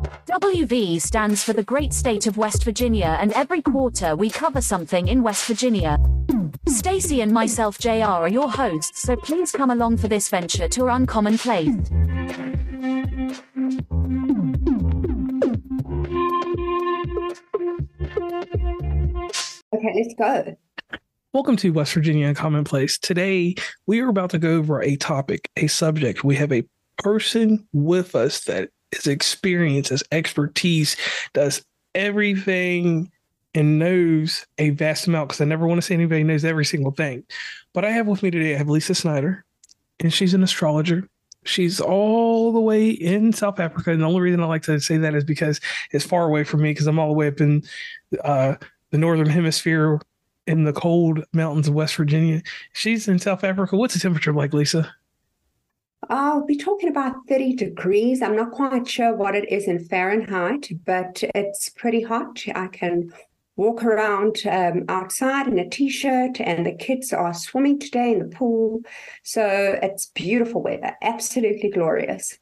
WV stands for the great state of West Virginia, and every quarter we cover something in West Virginia. Stacy and myself, JR, are your hosts, so please come along for this venture to our uncommon place. Okay, let's go. Welcome to West Virginia Uncommon Place. Today, we are about to go over a topic, a subject. We have a person with us that is experience, his expertise, does everything and knows a vast amount because I never want to say anybody knows every single thing. But I have with me today, I have Lisa Snyder, and she's an astrologer. She's all the way in South Africa. And the only reason I like to say that is because it's far away from me because I'm all the way up in uh, the northern hemisphere in the cold mountains of West Virginia. She's in South Africa. What's the temperature like, Lisa? I'll be talking about 30 degrees. I'm not quite sure what it is in Fahrenheit, but it's pretty hot. I can walk around um, outside in a t-shirt and the kids are swimming today in the pool so it's beautiful weather absolutely glorious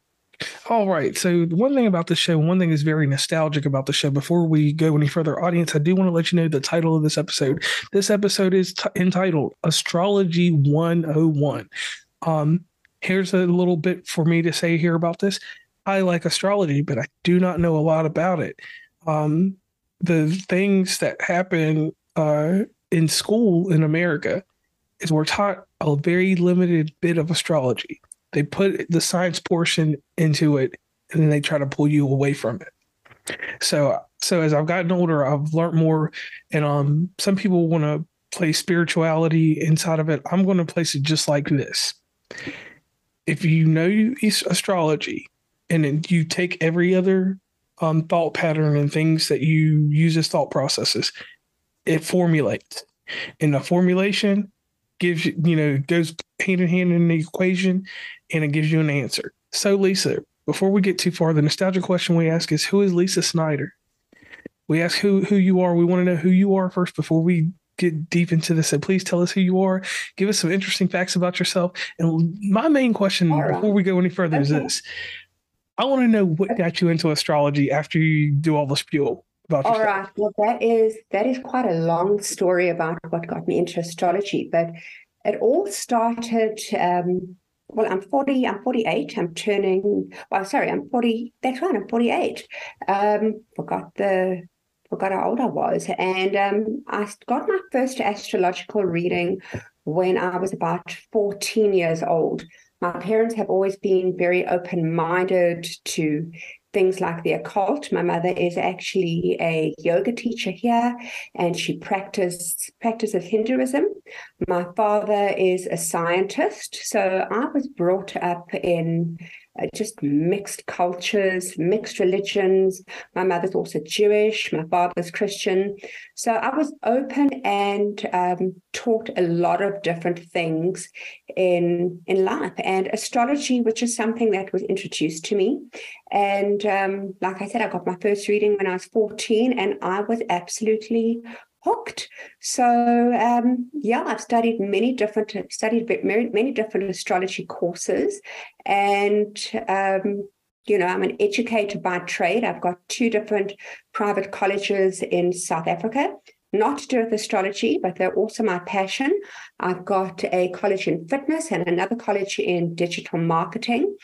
all right. So one thing about the show, one thing is very nostalgic about the show. Before we go any further, audience, I do want to let you know the title of this episode. This episode is t- entitled Astrology 101. Um, here's a little bit for me to say here about this. I like astrology, but I do not know a lot about it. Um, the things that happen uh, in school in America is we're taught a very limited bit of astrology. They put the science portion into it, and then they try to pull you away from it. So, so as I've gotten older, I've learned more, and um, some people want to place spirituality inside of it. I'm going to place it just like this. If you know astrology, and you take every other um, thought pattern and things that you use as thought processes, it formulates. And the formulation gives you, you know, goes hand in hand in the equation and it gives you an answer. So, Lisa, before we get too far, the nostalgia question we ask is who is Lisa Snyder? We ask who who you are. We want to know who you are first before we get deep into this. and please tell us who you are. Give us some interesting facts about yourself. And my main question right. before we go any further okay. is this: I want to know what got you into astrology after you do all the spiel about All yourself. right. Well, that is that is quite a long story about what got me into astrology, but it all started. Um, well, I'm 40, I'm 48. I'm turning, well, sorry, I'm 40. That's right, I'm 48. Um, forgot the, forgot how old I was. And um, I got my first astrological reading when I was about 14 years old my parents have always been very open minded to things like the occult. My mother is actually a yoga teacher here and she practices practices Hinduism. My father is a scientist. So I was brought up in just mixed cultures, mixed religions. My mother's also Jewish, my father's Christian. So I was open and um, taught a lot of different things in in life and astrology, which is something that was introduced to me. And um, like I said, I got my first reading when I was 14, and I was absolutely hooked. So um, yeah, I've studied many different studied many, many different astrology courses, and um, you know I'm an educator by trade. I've got two different private colleges in South Africa not to do with astrology, but they're also my passion. I've got a college in fitness and another college in digital marketing.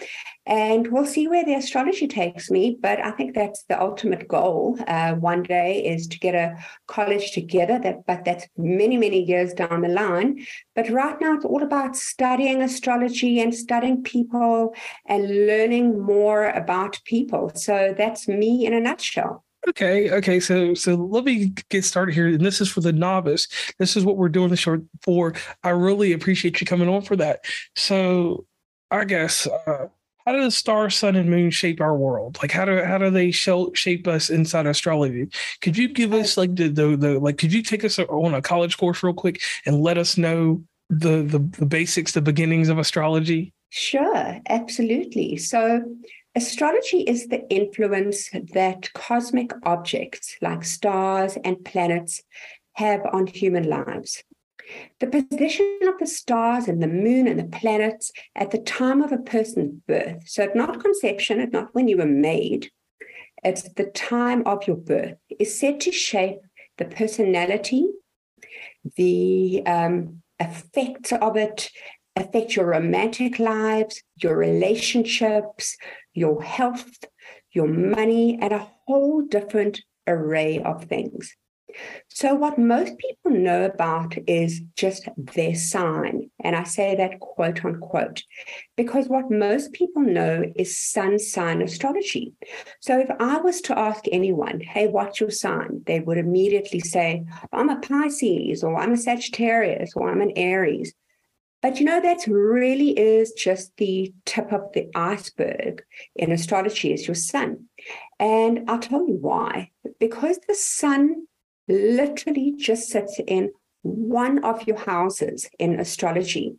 And we'll see where the astrology takes me. But I think that's the ultimate goal uh, one day is to get a college together. That, but that's many, many years down the line. But right now, it's all about studying astrology and studying people and learning more about people. So that's me in a nutshell. Okay, okay. So so let me get started here. And this is for the novice. This is what we're doing the short for. I really appreciate you coming on for that. So I guess uh, how do the star, sun, and moon shape our world? Like how do how do they shape us inside astrology? Could you give us like the, the the like? Could you take us on a college course real quick and let us know the the, the basics, the beginnings of astrology? Sure, absolutely. So Astrology is the influence that cosmic objects like stars and planets have on human lives. The position of the stars and the moon and the planets at the time of a person's birth. So, not conception, it's not when you were made, it's the time of your birth, is said to shape the personality, the um, effects of it, affect your romantic lives, your relationships, your health, your money, and a whole different array of things. So, what most people know about is just their sign. And I say that quote unquote, because what most people know is sun sign astrology. So, if I was to ask anyone, hey, what's your sign? They would immediately say, I'm a Pisces, or I'm a Sagittarius, or I'm an Aries. But you know, that really is just the tip of the iceberg in astrology is your sun. And I'll tell you why. Because the sun literally just sits in one of your houses in astrology.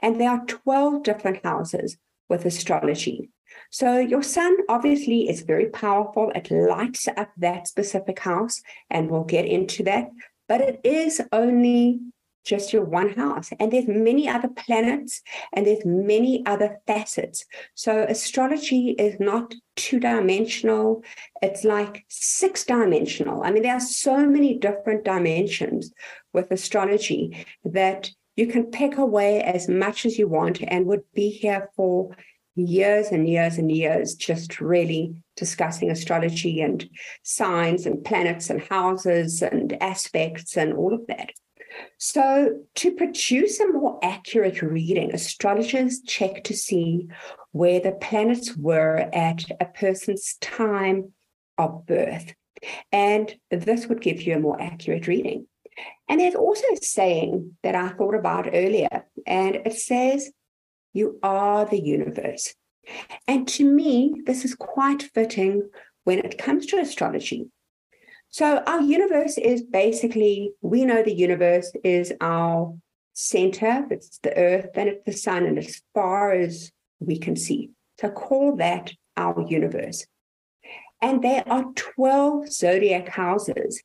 And there are 12 different houses with astrology. So your sun obviously is very powerful. It lights up that specific house, and we'll get into that. But it is only just your one house. And there's many other planets and there's many other facets. So astrology is not two dimensional. It's like six dimensional. I mean, there are so many different dimensions with astrology that you can pick away as much as you want and would be here for years and years and years just really discussing astrology and signs and planets and houses and aspects and all of that. So, to produce a more accurate reading, astrologers check to see where the planets were at a person's time of birth. And this would give you a more accurate reading. And there's also a saying that I thought about earlier, and it says, You are the universe. And to me, this is quite fitting when it comes to astrology so our universe is basically, we know the universe is our center, it's the earth, then it's the sun, and as far as we can see. So call that our universe. And there are 12 zodiac houses,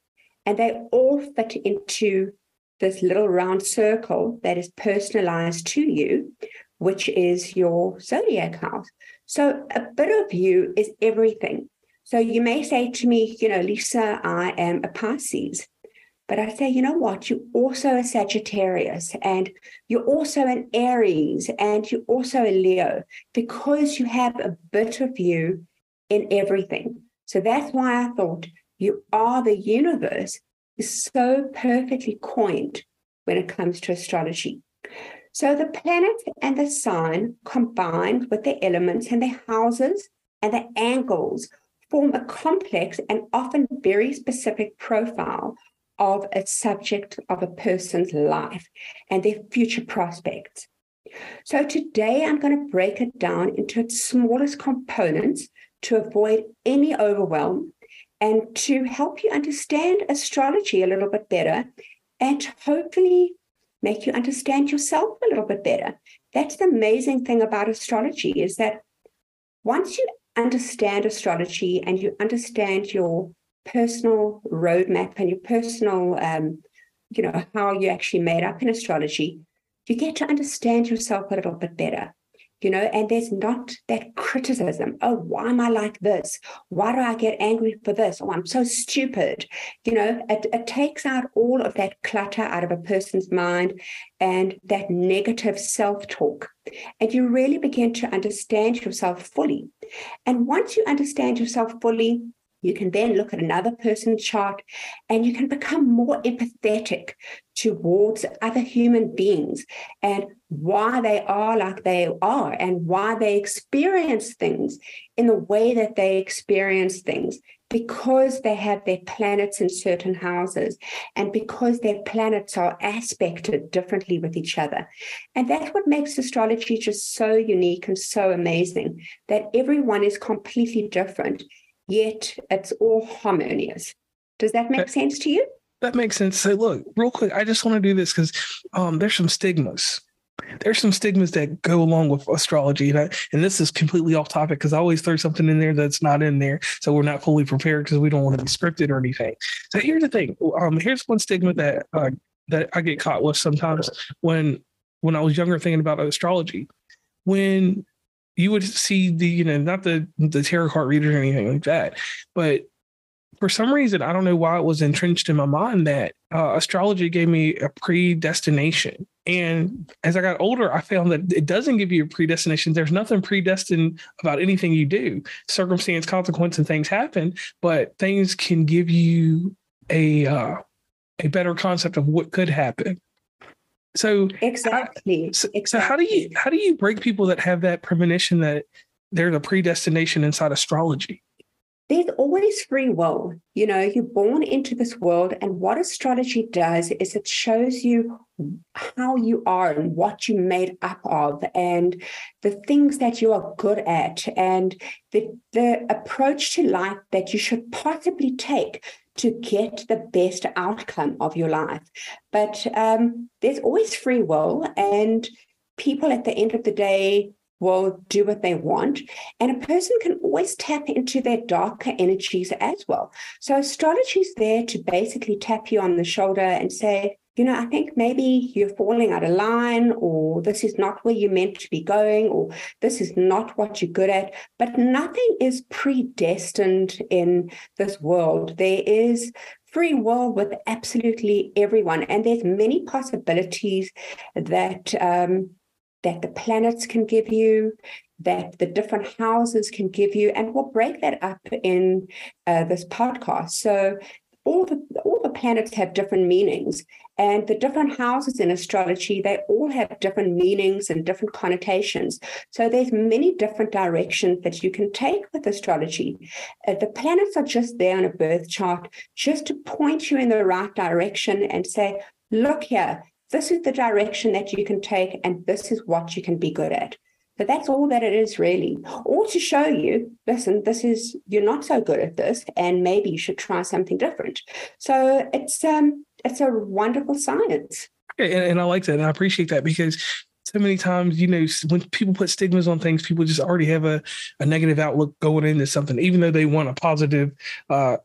and they all fit into this little round circle that is personalized to you, which is your zodiac house. So a bit of you is everything. So you may say to me, you know, Lisa, I am a Pisces. But I say, you know what? You're also a Sagittarius and you're also an Aries and you're also a Leo because you have a bit of you in everything. So that's why I thought you are the universe is so perfectly coined when it comes to astrology. So the planet and the sign combined with the elements and the houses and the angles form a complex and often very specific profile of a subject of a person's life and their future prospects. So today I'm going to break it down into its smallest components to avoid any overwhelm and to help you understand astrology a little bit better and hopefully make you understand yourself a little bit better. That's the amazing thing about astrology is that once you understand astrology and you understand your personal roadmap and your personal, um, you know, how you actually made up in astrology, you get to understand yourself a little bit better you know, and there's not that criticism. Oh, why am I like this? Why do I get angry for this? Oh, I'm so stupid. You know, it, it takes out all of that clutter out of a person's mind and that negative self talk. And you really begin to understand yourself fully. And once you understand yourself fully, you can then look at another person's chart and you can become more empathetic towards other human beings and why they are like they are and why they experience things in the way that they experience things because they have their planets in certain houses and because their planets are aspected differently with each other. And that's what makes astrology just so unique and so amazing that everyone is completely different, yet it's all harmonious. Does that make sense to you? That makes sense. So, look, real quick, I just want to do this because um, there's some stigmas there's some stigmas that go along with astrology. And, I, and this is completely off topic because I always throw something in there that's not in there. So we're not fully prepared because we don't want to be scripted or anything. So here's the thing. Um, here's one stigma that uh, that I get caught with sometimes when when I was younger thinking about astrology. When you would see the, you know, not the the tarot card readers or anything like that, but for some reason, I don't know why it was entrenched in my mind that uh, astrology gave me a predestination. And as I got older, I found that it doesn't give you a predestination. There's nothing predestined about anything you do. Circumstance, consequence, and things happen, but things can give you a uh, a better concept of what could happen. So exactly. How, so, exactly. so how do you how do you break people that have that premonition that there's a predestination inside astrology? There's always free will. You know, you're born into this world, and what astrology does is it shows you how you are and what you're made up of, and the things that you are good at, and the, the approach to life that you should possibly take to get the best outcome of your life. But um, there's always free will, and people at the end of the day will do what they want. And a person can always tap into their darker energies as well. So astrology is there to basically tap you on the shoulder and say, you know, I think maybe you're falling out of line, or this is not where you're meant to be going, or this is not what you're good at. But nothing is predestined in this world. There is free will with absolutely everyone, and there's many possibilities that um, that the planets can give you, that the different houses can give you, and we'll break that up in uh, this podcast. So all the all the planets have different meanings, and the different houses in astrology they all have different meanings and different connotations. So there's many different directions that you can take with astrology. Uh, the planets are just there on a birth chart, just to point you in the right direction and say, look here this is the direction that you can take, and this is what you can be good at. But that's all that it is really. Or to show you, listen, this is you're not so good at this, and maybe you should try something different. So it's um it's a wonderful science. And, and I like that, and I appreciate that because so many times, you know, when people put stigmas on things, people just already have a, a negative outlook going into something, even though they want a positive uh,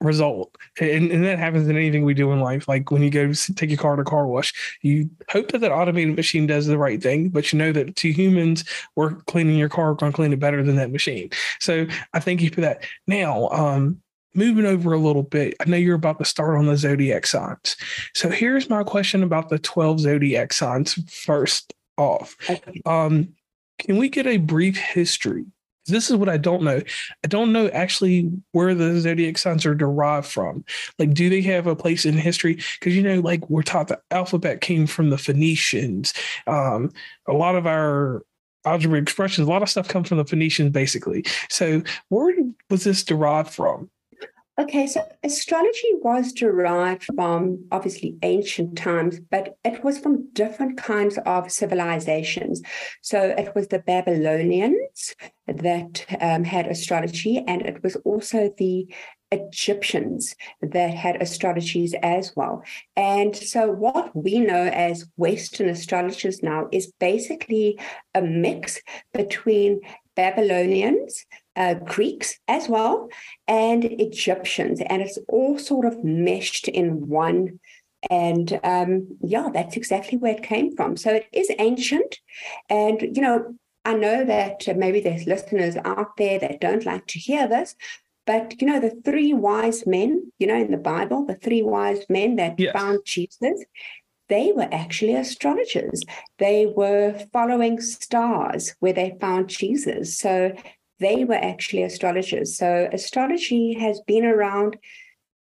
result. And, and that happens in anything we do in life. Like when you go take your car to car wash, you hope that that automated machine does the right thing, but you know that two humans, we're cleaning your car, going to clean it better than that machine. So I thank you for that. Now, um, moving over a little bit, I know you're about to start on the zodiac signs. So here's my question about the 12 zodiac signs first off. Um, can we get a brief history this is what I don't know. I don't know actually where the zodiac signs are derived from. Like, do they have a place in history? Because you know, like we're taught the alphabet came from the Phoenicians. Um, a lot of our algebra expressions, a lot of stuff comes from the Phoenicians, basically. So, where was this derived from? Okay, so astrology was derived from obviously ancient times, but it was from different kinds of civilizations. So it was the Babylonians that um, had astrology, and it was also the Egyptians that had astrologies as well. And so, what we know as Western astrologers now is basically a mix between Babylonians, uh, Greeks as well, and Egyptians. And it's all sort of meshed in one. And um, yeah, that's exactly where it came from. So it is ancient. And, you know, I know that maybe there's listeners out there that don't like to hear this, but you know, the three wise men, you know, in the Bible, the three wise men that yes. found Jesus, they were actually astrologers. They were following stars where they found Jesus. So they were actually astrologers. So astrology has been around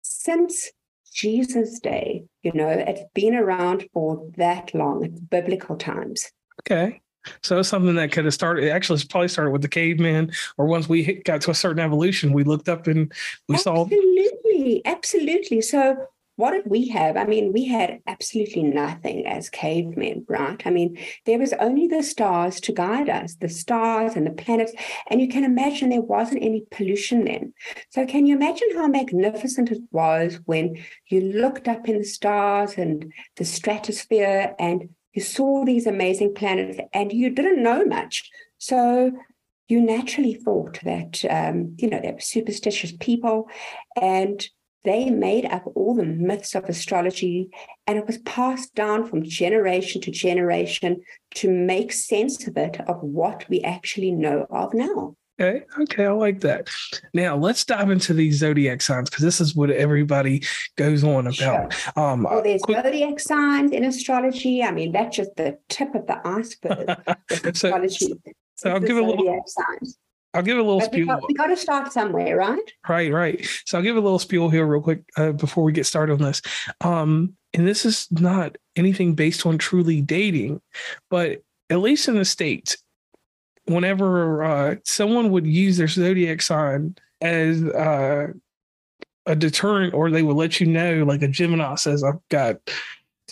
since Jesus Day. You know, it's been around for that long. It's biblical times. Okay. So it's something that could have started. Actually, it's probably started with the caveman, or once we hit, got to a certain evolution, we looked up and we absolutely, saw. Absolutely, absolutely. So what did we have? I mean, we had absolutely nothing as cavemen, right? I mean, there was only the stars to guide us, the stars and the planets. And you can imagine there wasn't any pollution then. So, can you imagine how magnificent it was when you looked up in the stars and the stratosphere and you saw these amazing planets and you didn't know much? So, you naturally thought that, um, you know, they were superstitious people. And they made up all the myths of astrology and it was passed down from generation to generation to make sense of it of what we actually know of now Okay, okay, I like that. Now let's dive into these zodiac signs because this is what everybody goes on about. Sure. Um, well, there's quick... zodiac signs in astrology. I mean, that's just the tip of the iceberg. so, astrology. So I'll give a little signs. I'll give a little but spiel. We got, to start somewhere, right? Right, right. So I'll give a little spiel here real quick uh, before we get started on this. Um, and this is not anything based on truly dating, but at least in the states, whenever uh, someone would use their zodiac sign as uh, a deterrent, or they would let you know, like a Gemini says, "I've got."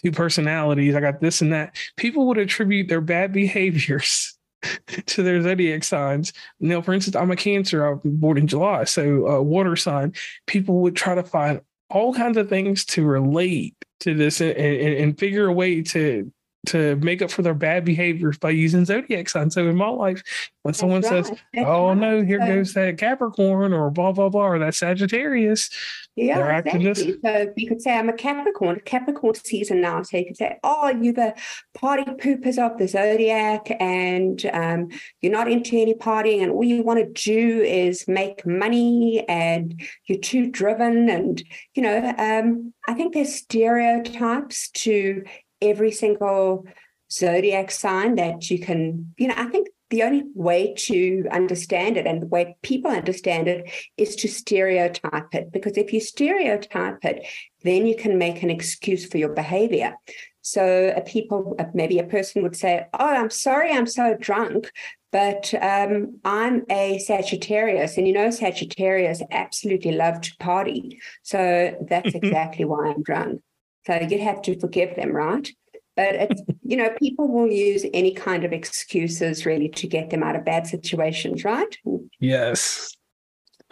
Two personalities. I got this and that. People would attribute their bad behaviors to their zodiac signs. Know, for instance, I'm a Cancer. I'm born in July, so uh, water sign. People would try to find all kinds of things to relate to this and, and, and figure a way to to make up for their bad behaviors by using zodiac signs. So in my life, when That's someone right. says, That's "Oh right. no, here so, goes that Capricorn," or blah blah blah, or that Sagittarius, yeah, exactly. So you could say I'm a Capricorn, Capricorn season now. So you could say, "Oh, you're the party poopers of the zodiac, and um, you're not into any partying, and all you want to do is make money, and you're too driven." And you know, um, I think there's stereotypes to every single zodiac sign that you can, you know, I think the only way to understand it and the way people understand it is to stereotype it. Because if you stereotype it, then you can make an excuse for your behavior. So a people, maybe a person would say, "Oh, I'm sorry, I'm so drunk." But um, I'm a Sagittarius, and you know, Sagittarius absolutely love to party. So that's exactly why I'm drunk. So you'd have to forgive them, right? But it's, you know, people will use any kind of excuses really to get them out of bad situations, right? Yes.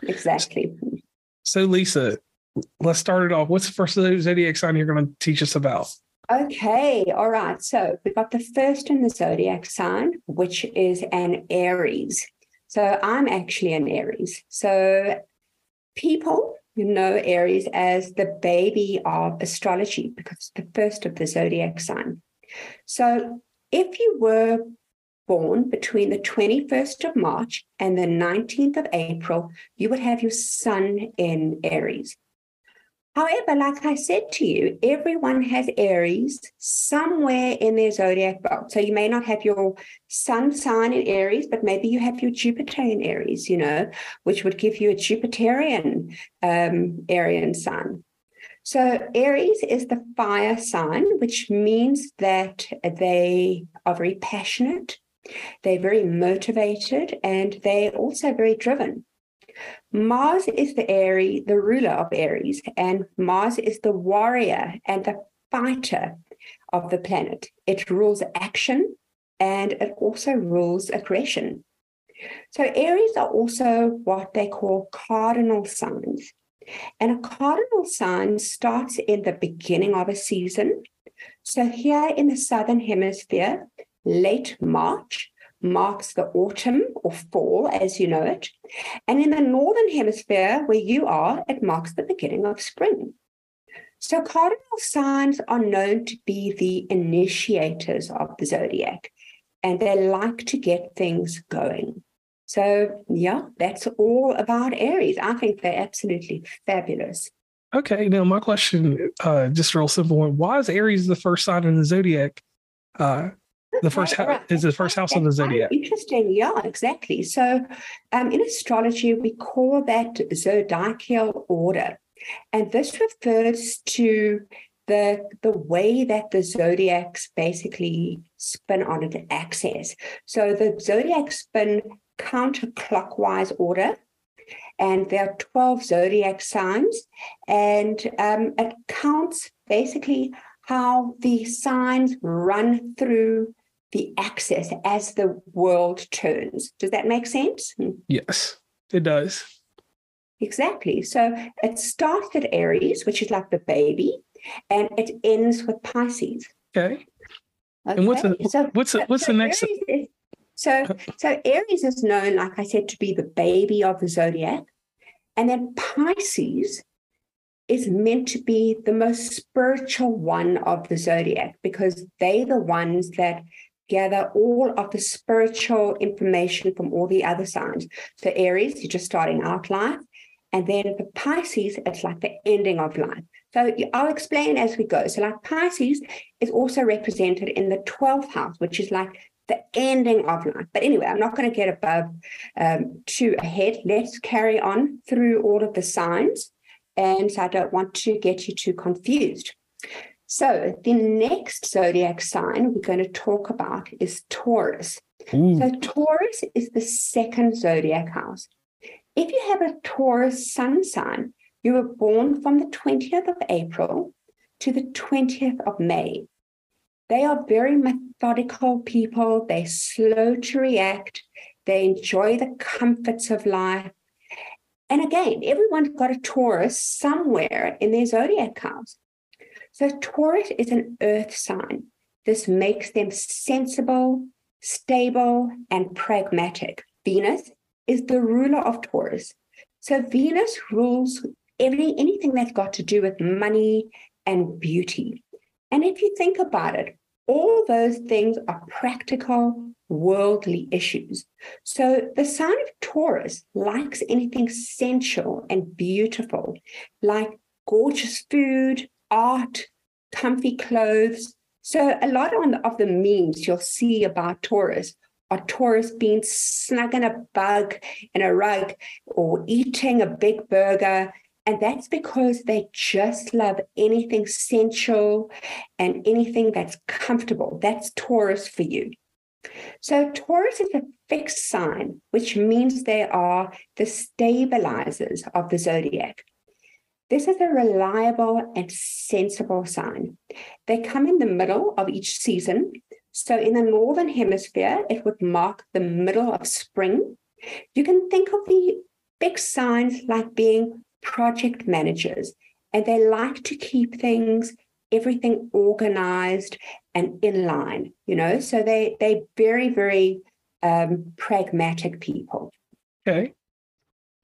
Exactly. So, Lisa, let's start it off. What's the first zodiac sign you're going to teach us about? Okay, all right. So we've got the first in the zodiac sign, which is an Aries. So I'm actually an Aries. So people you know Aries as the baby of astrology because it's the first of the zodiac sign. So if you were born between the 21st of March and the 19th of April, you would have your sun in Aries. However, like I said to you, everyone has Aries somewhere in their zodiac belt. So you may not have your sun sign in Aries, but maybe you have your Jupiter in Aries, you know, which would give you a Jupiterian um, Arian sun. So Aries is the fire sign, which means that they are very passionate, they're very motivated, and they're also very driven. Mars is the Aries, the ruler of Aries, and Mars is the warrior and the fighter of the planet. It rules action and it also rules aggression. So Aries are also what they call cardinal signs. And a cardinal sign starts in the beginning of a season. So here in the southern hemisphere, late March marks the autumn or fall as you know it. And in the northern hemisphere, where you are, it marks the beginning of spring. So, cardinal signs are known to be the initiators of the zodiac, and they like to get things going. So, yeah, that's all about Aries. I think they're absolutely fabulous. Okay, now my question, uh, just a real simple one: Why is Aries the first sign in the zodiac? Uh, the first house right. is the first house of the zodiac. Interesting, yeah, exactly. So, um, in astrology, we call that zodiacal order. And this refers to the, the way that the zodiacs basically spin on its axis. So the zodiacs spin counterclockwise order and there are 12 zodiac signs and um, it counts basically how the signs run through the axis as the world turns. Does that make sense? Yes, it does. Exactly. So it starts at Aries, which is like the baby, and it ends with Pisces. Okay. okay. And what's the so, what's the, what's so the next? Is, so so Aries is known, like I said, to be the baby of the zodiac, and then Pisces is meant to be the most spiritual one of the zodiac because they're the ones that gather all of the spiritual information from all the other signs. So Aries, you're just starting out life. And then for Pisces, it's like the ending of life. So I'll explain as we go. So, like Pisces is also represented in the 12th house, which is like the ending of life. But anyway, I'm not going to get above um, too ahead. Let's carry on through all of the signs. And so I don't want to get you too confused. So the next zodiac sign we're going to talk about is Taurus. Ooh. So Taurus is the second zodiac house. If you have a Taurus sun sign, you were born from the 20th of April to the 20th of May. They are very methodical people. They're slow to react. They enjoy the comforts of life. And again, everyone's got a Taurus somewhere in their zodiac house. So Taurus is an earth sign. This makes them sensible, stable, and pragmatic. Venus is the ruler of Taurus. So Venus rules every anything that's got to do with money and beauty. And if you think about it, all those things are practical, worldly issues. So the sign of Taurus likes anything sensual and beautiful, like gorgeous food, art, comfy clothes. So a lot on the, of the memes you'll see about Taurus are Taurus being snug in a bug in a rug or eating a big burger and that's because they just love anything sensual and anything that's comfortable. That's Taurus for you. So, Taurus is a fixed sign, which means they are the stabilizers of the zodiac. This is a reliable and sensible sign. They come in the middle of each season. So, in the Northern Hemisphere, it would mark the middle of spring. You can think of the big signs like being project managers, and they like to keep things, everything organized and in line, you know, so they, they very, very um, pragmatic people. Okay.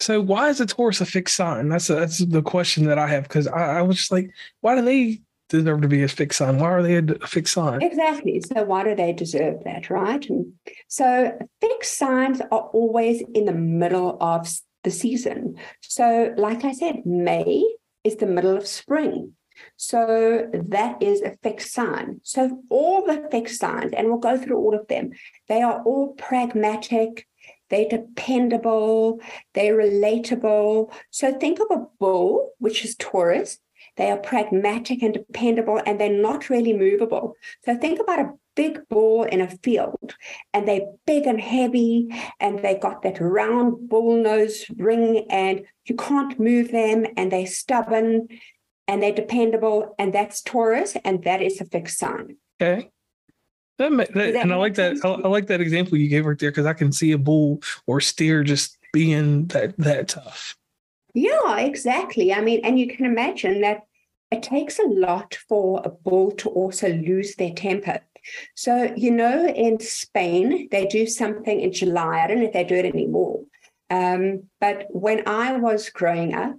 So why is a Taurus a fixed sign? That's a, that's the question that I have because I, I, was just like, why do they deserve to be a fixed sign? Why are they a fixed sign? Exactly. So why do they deserve that, right? And so fixed signs are always in the middle of the season. So, like I said, May is the middle of spring. So that is a fixed sign. So all the fixed signs, and we'll go through all of them, they are all pragmatic, they're dependable, they're relatable. So think of a bull, which is Taurus. They are pragmatic and dependable, and they're not really movable. So think about a big bull in a field and they're big and heavy and they got that round bull nose ring and you can't move them and they're stubborn and they're dependable and that's Taurus and that is a fixed sign. Okay. That, that, that and I like that. I, I, like that example you gave right there because I can see a bull or steer just being that that tough. Yeah, exactly. I mean, and you can imagine that it takes a lot for a bull to also lose their temper. So, you know, in Spain, they do something in July. I don't know if they do it anymore. Um, but when I was growing up,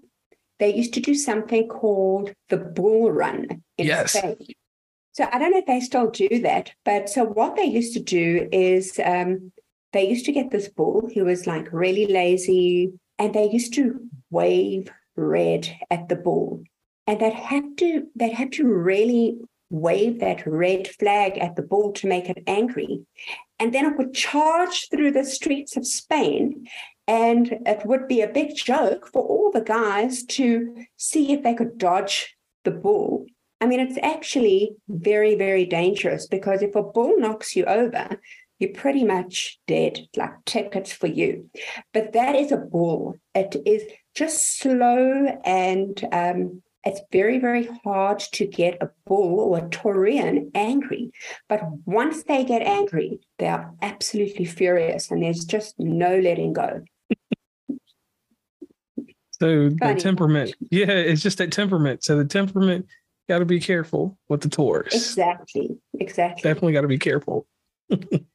they used to do something called the bull run in yes. Spain. So I don't know if they still do that, but so what they used to do is um, they used to get this bull who was like really lazy, and they used to wave red at the bull, and they'd have to they'd have to really wave that red flag at the bull to make it angry. And then it would charge through the streets of Spain And it would be a big joke for all the guys to see if they could dodge the bull. I mean, it's actually very, very dangerous because if a bull knocks you over, you're pretty much dead, like tickets for you. But that is a bull. It is just slow and um, it's very, very hard to get a bull or a Taurian angry. But once they get angry, they are absolutely furious and there's just no letting go. So the temperament, yeah, it's just that temperament. So the temperament, got to be careful with the Taurus. Exactly, exactly. Definitely got to be careful.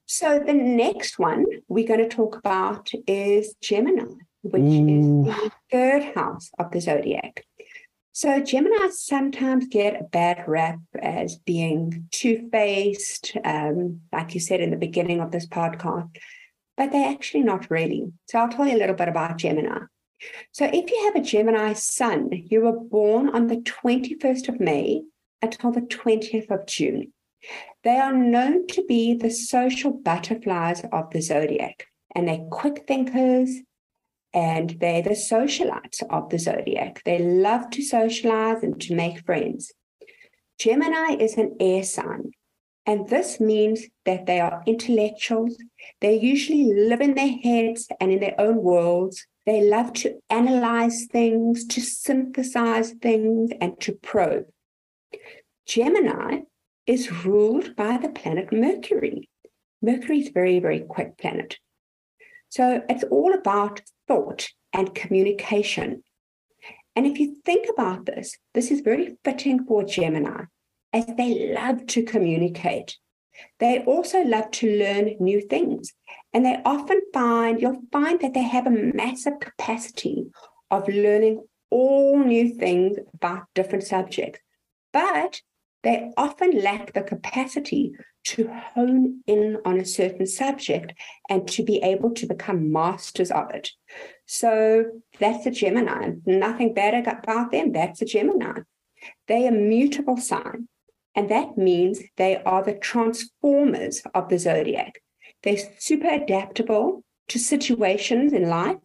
so the next one we're going to talk about is Gemini, which Ooh. is the third house of the zodiac. So Gemini sometimes get a bad rap as being two-faced, um, like you said in the beginning of this podcast, but they're actually not really. So I'll tell you a little bit about Gemini. So if you have a Gemini sun, you were born on the 21st of May until the 20th of June. They are known to be the social butterflies of the zodiac, and they're quick thinkers and they're the socialites of the zodiac. They love to socialize and to make friends. Gemini is an air sign, and this means that they are intellectuals. They usually live in their heads and in their own worlds. They love to analyze things, to synthesize things, and to probe. Gemini is ruled by the planet Mercury. Mercury is a very, very quick planet. So it's all about thought and communication. And if you think about this, this is very fitting for Gemini, as they love to communicate. They also love to learn new things. And they often find, you'll find that they have a massive capacity of learning all new things about different subjects. But they often lack the capacity to hone in on a certain subject and to be able to become masters of it. So that's a Gemini. Nothing bad about them. That's a Gemini. They are mutable sign. And that means they are the transformers of the zodiac. They're super adaptable to situations in life.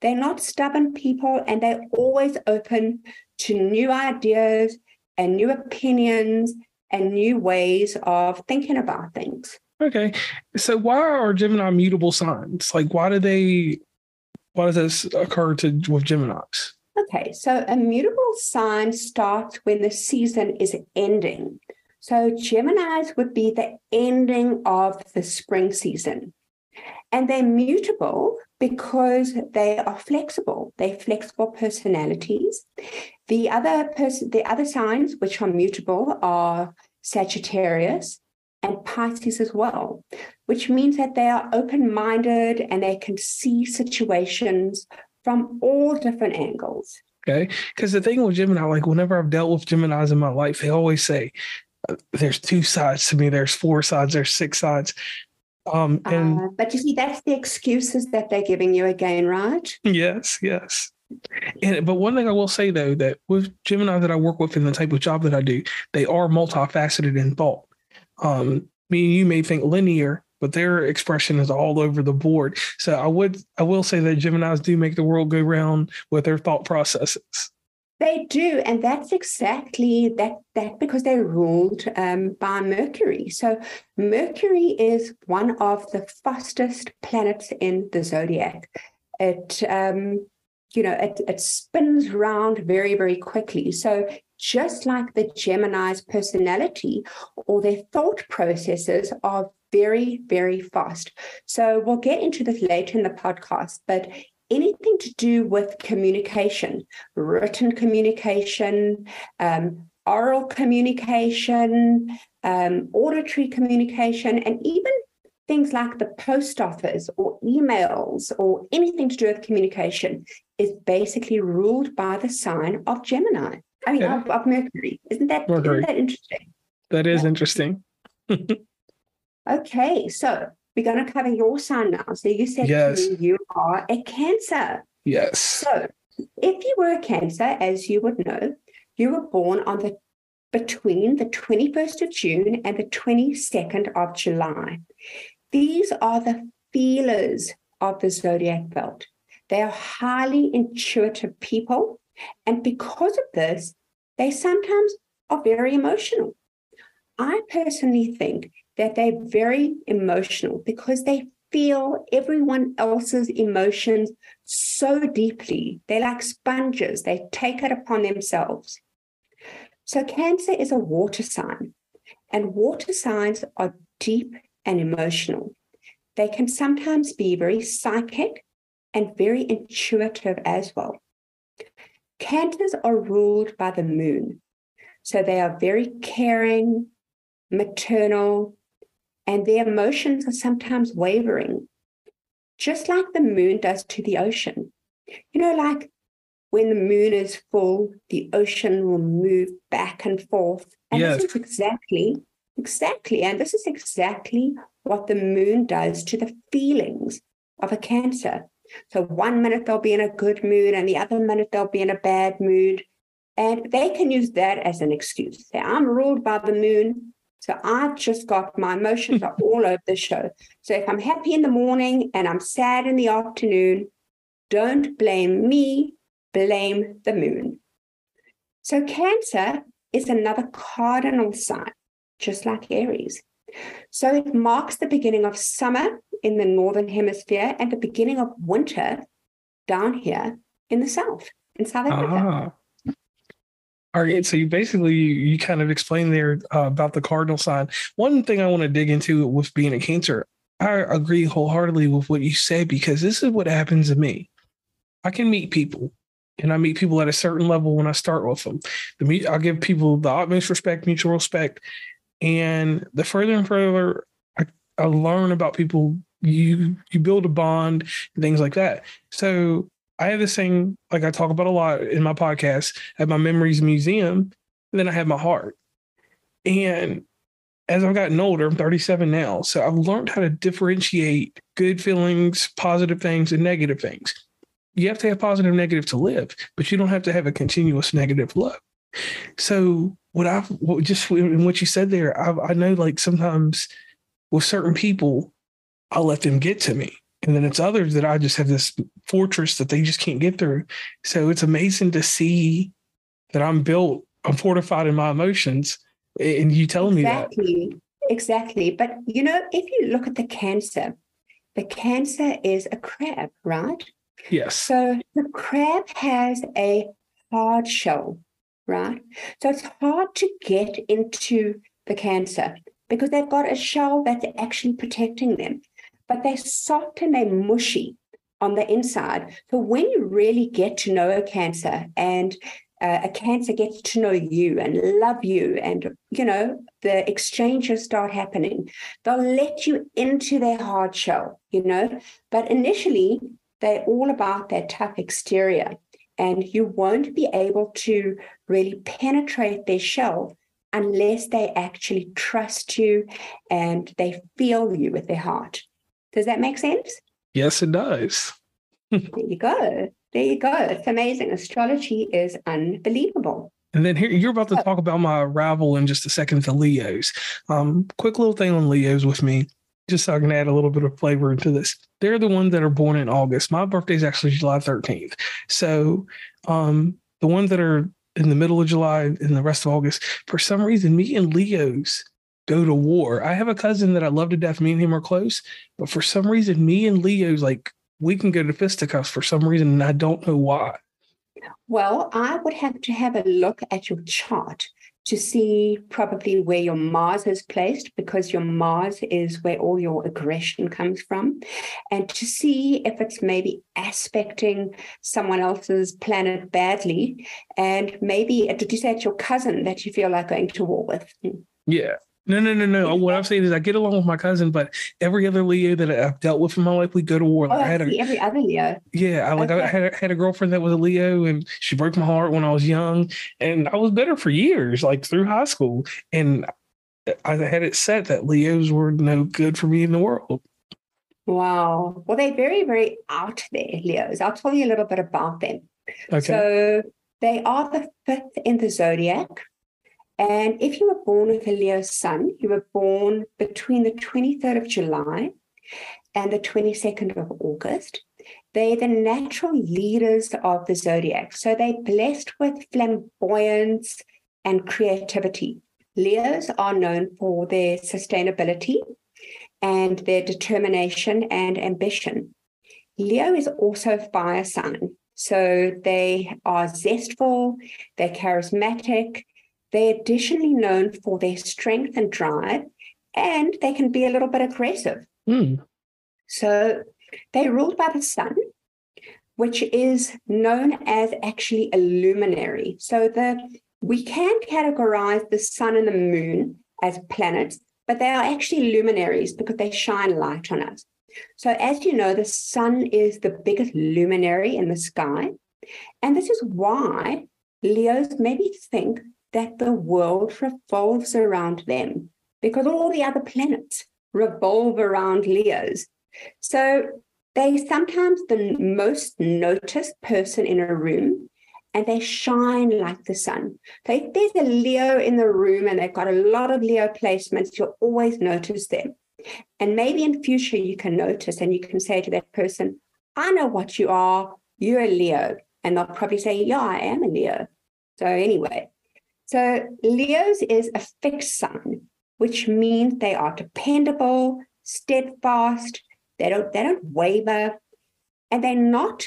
They're not stubborn people and they're always open to new ideas and new opinions and new ways of thinking about things. Okay. So why are Gemini mutable signs? Like why do they why does this occur to with Geminis? Okay, so a mutable sign starts when the season is ending. So Geminis would be the ending of the spring season. And they're mutable because they are flexible. They're flexible personalities. The other person, the other signs which are mutable are Sagittarius and Pisces as well, which means that they are open-minded and they can see situations from all different angles. Okay. Because the thing with Gemini, like whenever I've dealt with Geminis in my life, they always say, uh, there's two sides to me, there's four sides, there's six sides. Um, and uh, but you see, that's the excuses that they're giving you again, right? Yes, yes. And but one thing I will say though that with Gemini that I work with in the type of job that I do, they are multifaceted in thought. Um, me and you may think linear, but their expression is all over the board. So I would I will say that Geminis do make the world go round with their thought processes. They do, and that's exactly that. That because they're ruled um, by Mercury. So Mercury is one of the fastest planets in the zodiac. It, um, you know, it, it spins around very, very quickly. So just like the Gemini's personality or their thought processes are very, very fast. So we'll get into this later in the podcast, but anything to do with communication, written communication, um, oral communication, um, auditory communication, and even things like the post office or emails or anything to do with communication is basically ruled by the sign of Gemini. I mean, yeah. of, of, Mercury. Isn't that, Mercury. Isn't that interesting? That is yeah. interesting. okay, so we're going to cover your sign now. So you said yes. you are a Cancer. Yes. So if you were a Cancer, as you would know, you were born on the between the 21st of June and the 22nd of July. These are the feelers of the zodiac belt. They are highly intuitive people. And because of this, they sometimes are very emotional. I personally think that they're very emotional because they feel everyone else's emotions so deeply. They're like sponges, they take it upon themselves. So, Cancer is a water sign, and water signs are deep and emotional. They can sometimes be very psychic and very intuitive as well. Cancers are ruled by the moon. So they are very caring, maternal, and their emotions are sometimes wavering, just like the moon does to the ocean. You know, like when the moon is full, the ocean will move back and forth. And yes. this is exactly, exactly, and this is exactly what the moon does to the feelings of a cancer. So one minute they'll be in a good mood, and the other minute they'll be in a bad mood. And they can use that as an excuse. Say, I'm ruled by the moon. So I've just got my emotions are all over the show. So if I'm happy in the morning and I'm sad in the afternoon, don't blame me, blame the moon. So Cancer is another cardinal sign, just like Aries. So it marks the beginning of summer in the northern hemisphere and the beginning of winter down here in the south, in South Africa. Ah. All right, so you basically you, kind of explained there uh, about the cardinal sign. One thing I want to dig into with being a Cancer, I agree wholeheartedly with what you said because this is what happens to me. I can meet people, and I meet people at a certain level when I start with them. The I'll give people the utmost respect, mutual respect, and the further and further I, I learn about people, you you build a bond, and things like that. So I have this thing like I talk about a lot in my podcast at my memories museum, and then I have my heart. And as I've gotten older, I'm 37 now. So I've learned how to differentiate good feelings, positive things, and negative things. You have to have positive, negative to live, but you don't have to have a continuous negative low. So what I've what just in what you said there, I, I know like sometimes with certain people, I'll let them get to me. And then it's others that I just have this fortress that they just can't get through. So it's amazing to see that I'm built, I'm fortified in my emotions. And you telling exactly, me that. Exactly, exactly. But you know, if you look at the cancer, the cancer is a crab, right? Yes. So the crab has a hard shell, right? So it's hard to get into the cancer because they've got a shell that's actually protecting them but they're soft and they're mushy on the inside. So when you really get to know a cancer and uh, a cancer gets to know you and love you and you know the exchanges start happening they'll let you into their hard shell you know but initially they're all about their tough exterior and you won't be able to really penetrate their shell unless they actually trust you and they feel you with their heart does that make sense? Yes, it does. there you go. There you go. It's amazing. Astrology is unbelievable. And then here you're about to talk about my arrival in just a second to Leos. Um, quick little thing on Leos with me, just so I can add a little bit of flavor into this. They're the ones that are born in August. My birthday is actually July 13th. So um, the ones that are in the middle of July and the rest of August, for some reason, me and Leos go to war. I have a cousin that I love to death. Me and him are close, but for some reason, me and Leo's like we can go to fisticuffs for some reason, and I don't know why. Well, I would have to have a look at your chart to see probably where your Mars is placed, because your Mars is where all your aggression comes from, and to see if it's maybe aspecting someone else's planet badly. And maybe, uh, did you say it's your cousin that you feel like going to war with? Hmm. Yeah. No, no, no, no. What I'm saying is, I get along with my cousin, but every other Leo that I've dealt with in my life, we go to war. Like oh, I had a, every other Leo. Yeah, I like okay. I had had a girlfriend that was a Leo, and she broke my heart when I was young, and I was bitter for years, like through high school, and I had it set that Leos were no good for me in the world. Wow. Well, they're very, very out there, Leos. I'll tell you a little bit about them. Okay. So they are the fifth in the zodiac. And if you were born with a Leo sun, you were born between the 23rd of July and the 22nd of August, they're the natural leaders of the zodiac. So they're blessed with flamboyance and creativity. Leos are known for their sustainability and their determination and ambition. Leo is also a fire sign. So they are zestful, they're charismatic, they're additionally known for their strength and drive, and they can be a little bit aggressive. Mm. So they're ruled by the sun, which is known as actually a luminary. So the we can categorize the sun and the moon as planets, but they are actually luminaries because they shine light on us. So, as you know, the sun is the biggest luminary in the sky. And this is why Leos maybe think that the world revolves around them because all the other planets revolve around Leos. So, they sometimes the most noticed person in a room and they shine like the sun. So if there's a Leo in the room and they've got a lot of Leo placements, you'll always notice them. And maybe in future you can notice and you can say to that person, I know what you are, you're a Leo. And they'll probably say, Yeah, I am a Leo. So anyway, so Leos is a fixed sign, which means they are dependable, steadfast, they don't they don't waver, and they're not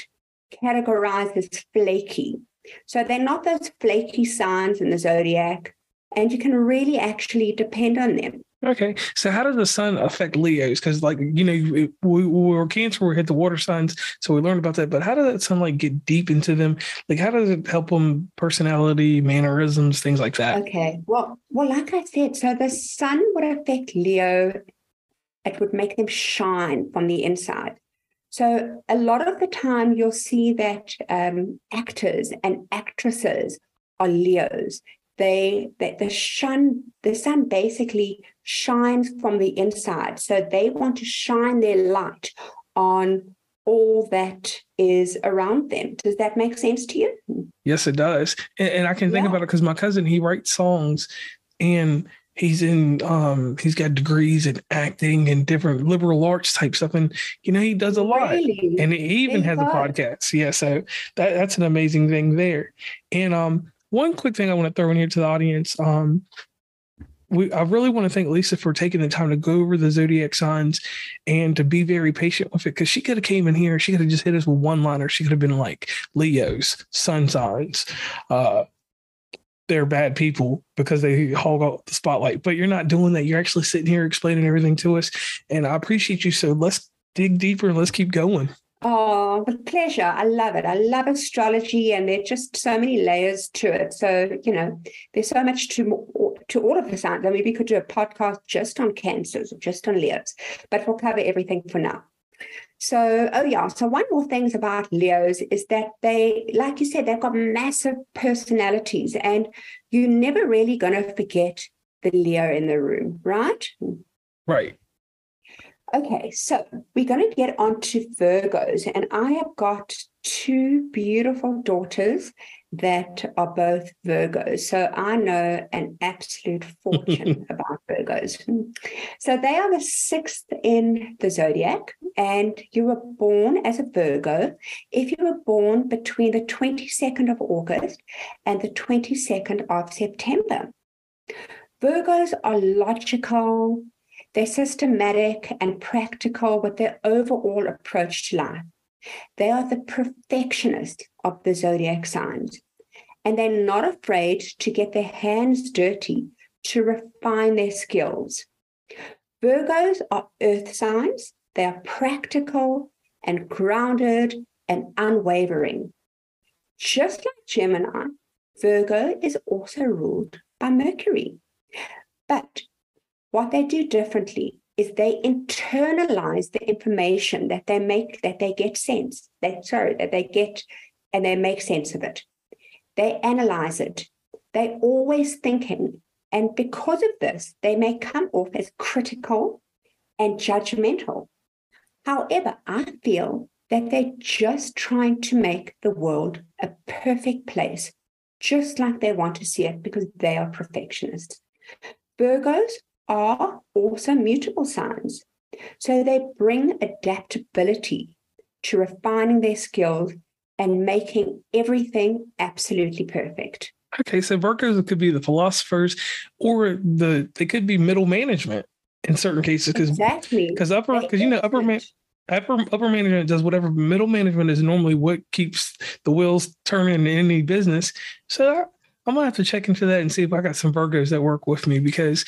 categorized as flaky. So they're not those flaky signs in the zodiac, and you can really actually depend on them. Okay, so how does the sun affect Leos? Because, like you know, we, we were Cancer, we hit the water signs, so we learned about that. But how does that sun like get deep into them? Like, how does it help them personality, mannerisms, things like that? Okay, well, well, like I said, so the sun would affect Leo. It would make them shine from the inside. So a lot of the time, you'll see that um, actors and actresses are Leos. They, they the sun the sun basically shines from the inside, so they want to shine their light on all that is around them. Does that make sense to you? Yes, it does. And, and I can think yeah. about it because my cousin he writes songs, and he's in um he's got degrees in acting and different liberal arts type stuff and you know he does a lot really? and he even has a podcast yeah so that that's an amazing thing there and um one quick thing i want to throw in here to the audience um we, I really want to thank Lisa for taking the time to go over the zodiac signs and to be very patient with it because she could have came in here, she could have just hit us with one liner. She could have been like Leo's sun signs, uh, they're bad people because they hog out the spotlight. But you're not doing that. You're actually sitting here explaining everything to us. And I appreciate you. So let's dig deeper and let's keep going. Oh, with pleasure. I love it. I love astrology, and there's just so many layers to it. So, you know, there's so much to to all of the signs. I mean, we could do a podcast just on cancers or just on Leos, but we'll cover everything for now. So, oh yeah. So one more things about Leos is that they, like you said, they've got massive personalities, and you're never really going to forget the Leo in the room, right? Right. Okay, so we're going to get on to Virgos, and I have got two beautiful daughters that are both Virgos. So I know an absolute fortune about Virgos. So they are the sixth in the zodiac, and you were born as a Virgo if you were born between the 22nd of August and the 22nd of September. Virgos are logical, they're systematic and practical with their overall approach to life. They are the perfectionist of the zodiac signs, and they're not afraid to get their hands dirty to refine their skills. Virgos are earth signs. They are practical and grounded and unwavering. Just like Gemini, Virgo is also ruled by Mercury. But what they do differently is they internalize the information that they make that they get sense that sorry that they get and they make sense of it. They analyze it. They're always thinking. And because of this they may come off as critical and judgmental. However i feel that they're just trying to make the world a perfect place just like they want to see it because they are perfectionists. Virgos are also mutable signs. So they bring adaptability to refining their skills and making everything absolutely perfect. Okay, so Virgos could be the philosophers, or the they could be middle management in certain cases because exactly because upper because you know upper man upper upper management does whatever middle management is normally what keeps the wheels turning in any business. So I'm gonna have to check into that and see if I got some Virgos that work with me because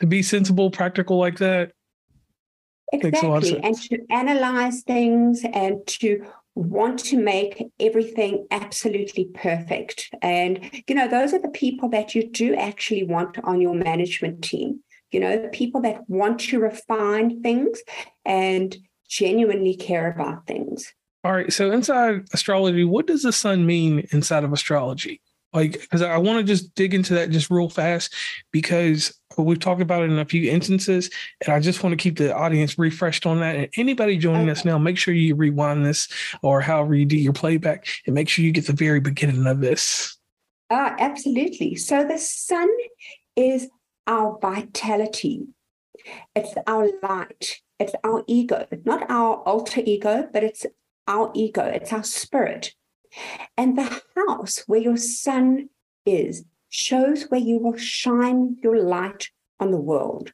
to be sensible, practical like that. Exactly. And to analyze things and to want to make everything absolutely perfect. And, you know, those are the people that you do actually want on your management team. You know, the people that want to refine things and genuinely care about things. All right. So inside astrology, what does the sun mean inside of astrology? Like, because I want to just dig into that just real fast because we've talked about it in a few instances, and I just want to keep the audience refreshed on that. And anybody joining okay. us now, make sure you rewind this or however you do your playback, and make sure you get the very beginning of this. Ah, absolutely. So the sun is our vitality. It's our light. It's our ego, not our alter ego, but it's our ego. It's our spirit. And the house where your sun is shows where you will shine your light on the world.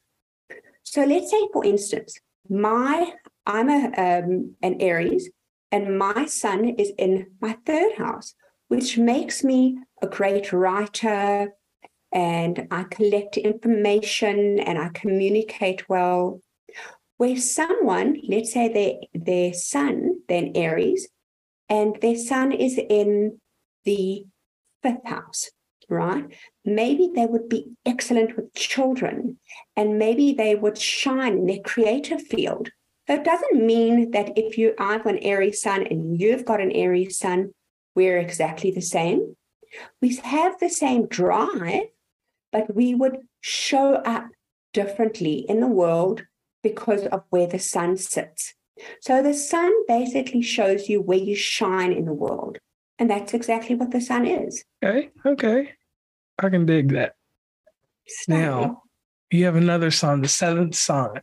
So let's say, for instance, my I'm a um, an Aries, and my sun is in my third house, which makes me a great writer, and I collect information and I communicate well. Where someone, let's say their their sun, then Aries, and their sun is in the fifth house, right? Maybe they would be excellent with children and maybe they would shine in their creative field. That doesn't mean that if you I've an Aries sun and you've got an Aries sun, we're exactly the same. We have the same drive, but we would show up differently in the world because of where the sun sits. So the sun basically shows you where you shine in the world. And that's exactly what the sun is. Okay. Okay. I can dig that. Now, you have another sign, the seventh sign.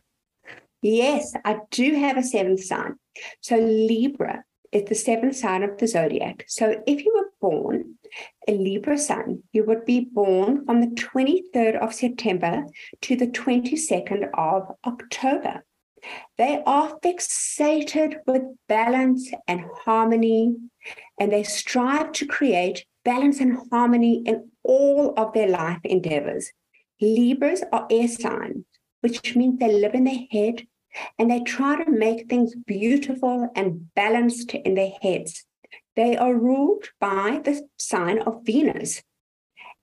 Yes, I do have a seventh sign. So Libra is the seventh sign of the zodiac. So if you were born a Libra sun, you would be born from the 23rd of September to the 22nd of October. They are fixated with balance and harmony, and they strive to create balance and harmony in all of their life endeavors. Libras are air signs, which means they live in their head and they try to make things beautiful and balanced in their heads. They are ruled by the sign of Venus.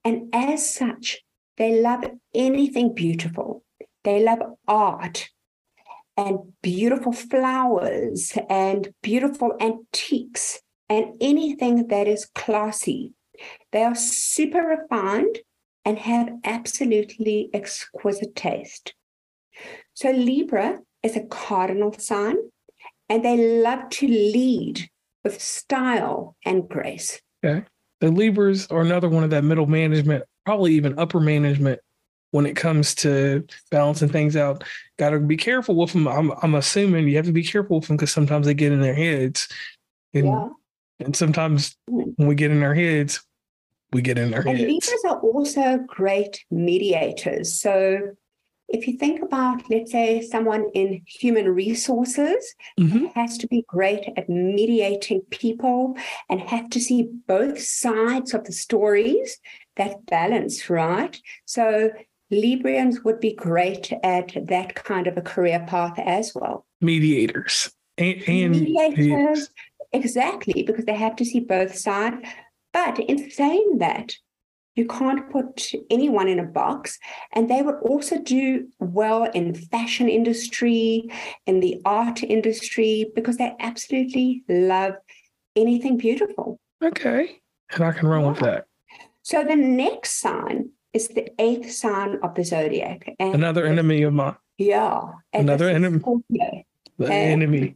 And as such, they love anything beautiful. They love art and beautiful flowers and beautiful antiques and anything that is classy. They are super refined and have absolutely exquisite taste. So, Libra is a cardinal sign and they love to lead with style and grace. Okay. The Libras are another one of that middle management, probably even upper management when it comes to balancing things out. Got to be careful with them. I'm, I'm assuming you have to be careful with them because sometimes they get in their heads. And, yeah. And sometimes when we get in our heads, we get in our and heads. Libras are also great mediators. So if you think about, let's say, someone in human resources mm-hmm. has to be great at mediating people and have to see both sides of the stories, that balance, right? So Librians would be great at that kind of a career path as well. Mediators. And, and mediators, exactly, because they have to see both sides. But in saying that, you can't put anyone in a box. And they would also do well in fashion industry, in the art industry, because they absolutely love anything beautiful. Okay. And I can run yeah. with that. So the next sign is the eighth sign of the zodiac. And Another enemy of mine. Yeah. Another enemy. Scorpio. The and enemy.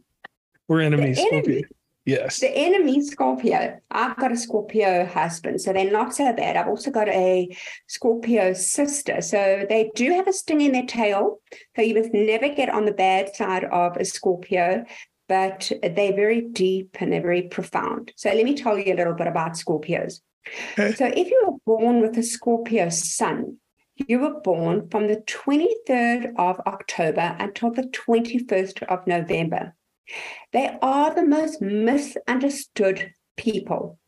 We're enemies. Enemy. Yes. The enemy Scorpio. I've got a Scorpio husband, so they're not so bad. I've also got a Scorpio sister. So they do have a sting in their tail. So you must never get on the bad side of a Scorpio. but they're very deep and they're very profound. So let me tell you a little bit about Scorpios. Okay. So if you were born with a Scorpio sun, you were born from the 23rd of October until the 21st of November. They are the most misunderstood people.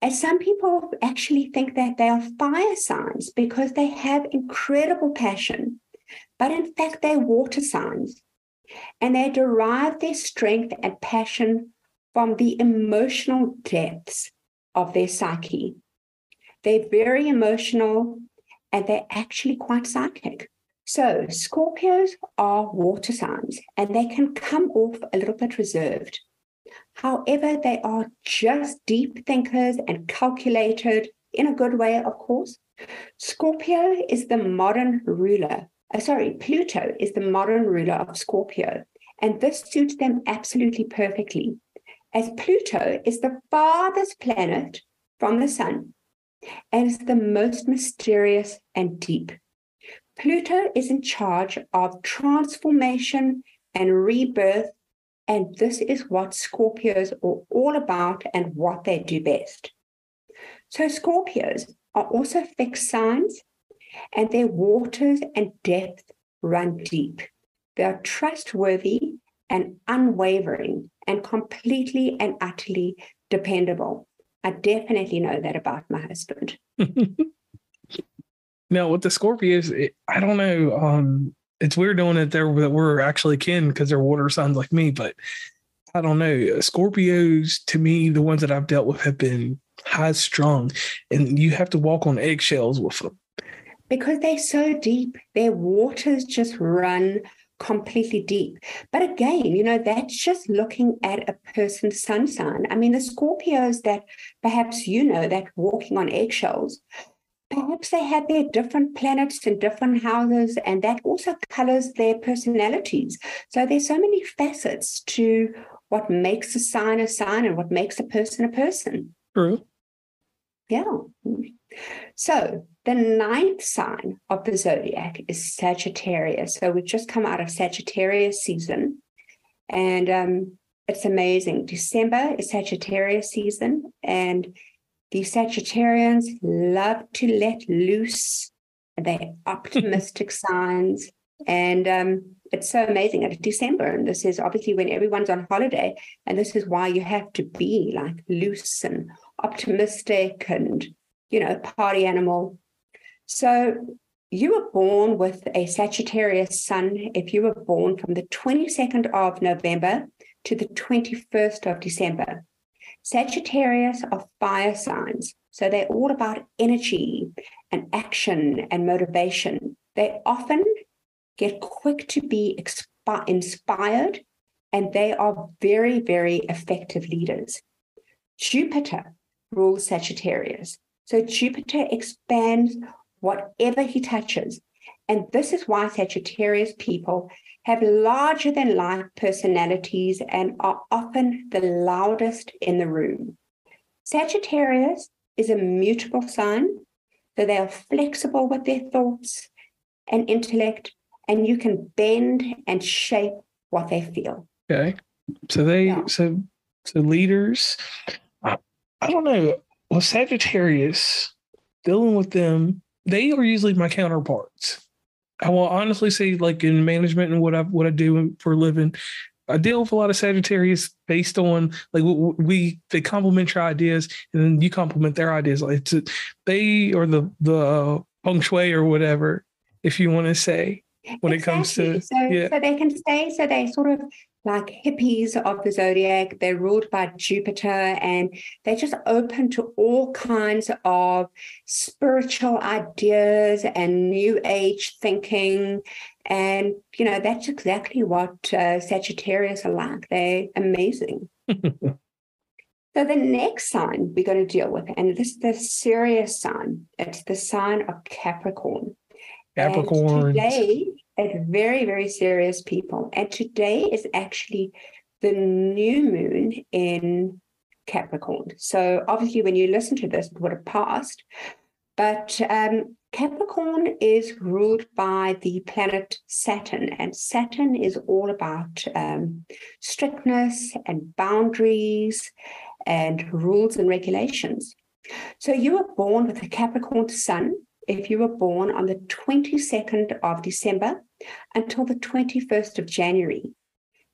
As some people actually think that they are fire signs because they have incredible passion, but in fact, they're water signs. And they derive their strength and passion from the emotional depths of their psyche. They're very emotional and they're actually quite psychic. So, Scorpios are water signs and they can come off a little bit reserved. However, they are just deep thinkers and calculated in a good way, of course. Scorpio is the modern ruler. Uh, sorry, Pluto is the modern ruler of Scorpio, and this suits them absolutely perfectly, as Pluto is the farthest planet from the sun and is the most mysterious and deep. Pluto is in charge of transformation and rebirth, and this is what Scorpios are all about and what they do best. So, Scorpios are also fixed signs, and their waters and depth run deep. They are trustworthy and unwavering and completely and utterly dependable. I definitely know that about my husband. now with the Scorpios, it, I don't know. Um, it's weird knowing that they're that we're actually kin because they're water signs like me, but I don't know. Scorpios to me, the ones that I've dealt with have been high strung, and you have to walk on eggshells with them because they're so deep. Their waters just run completely deep. But again, you know, that's just looking at a person's sun sign. I mean, the Scorpios that perhaps you know that walking on eggshells, perhaps they have their different planets in different houses, and that also colors their personalities. So there's so many facets to what makes a sign a sign and what makes a person a person. True. Yeah. So the ninth sign of the zodiac is Sagittarius. So we've just come out of Sagittarius season, and um, it's amazing. December is Sagittarius season, and the Sagittarians love to let loose. They're optimistic signs, and um, it's so amazing at December. And this is obviously when everyone's on holiday, and this is why you have to be like loose and optimistic and you know party animal so you were born with a Sagittarius sun if you were born from the 22nd of November to the 21st of December. Sagittarius are fire signs, so they're all about energy and action and motivation. They often get quick to be expi- inspired and they are very, very effective leaders. Jupiter rules Sagittarius. So Jupiter expands whatever he touches. And this is why Sagittarius people have larger than life personalities and are often the loudest in the room. Sagittarius is a mutable sign, so they are flexible with their thoughts and intellect, and you can bend and shape what they feel. Okay. So they yeah. so so leaders I, I don't know. Well, Sagittarius dealing with them they are usually my counterparts. I will honestly say, like in management and what I what I do for a living, I deal with a lot of Sagittarius based on like we they complement your ideas and then you complement their ideas. Like it's, they or the the uh, feng shui or whatever, if you want to say when exactly. it comes to so, yeah. so they can stay so they sort of like hippies of the zodiac. They're ruled by Jupiter and they're just open to all kinds of spiritual ideas and new age thinking. And, you know, that's exactly what uh, Sagittarius are like. They're amazing. So the next sign we're going to deal with, and this is the serious sign. It's the sign of Capricorn. Capricorn. Today at very, very serious people. And today is actually the new moon in Capricorn. So obviously, when you listen to this, it would have passed. But um, Capricorn is ruled by the planet Saturn, and Saturn is all about um, strictness and boundaries and rules and regulations. So you were born with a Capricorn sun if you were born on the 22nd of December until the 21st of January.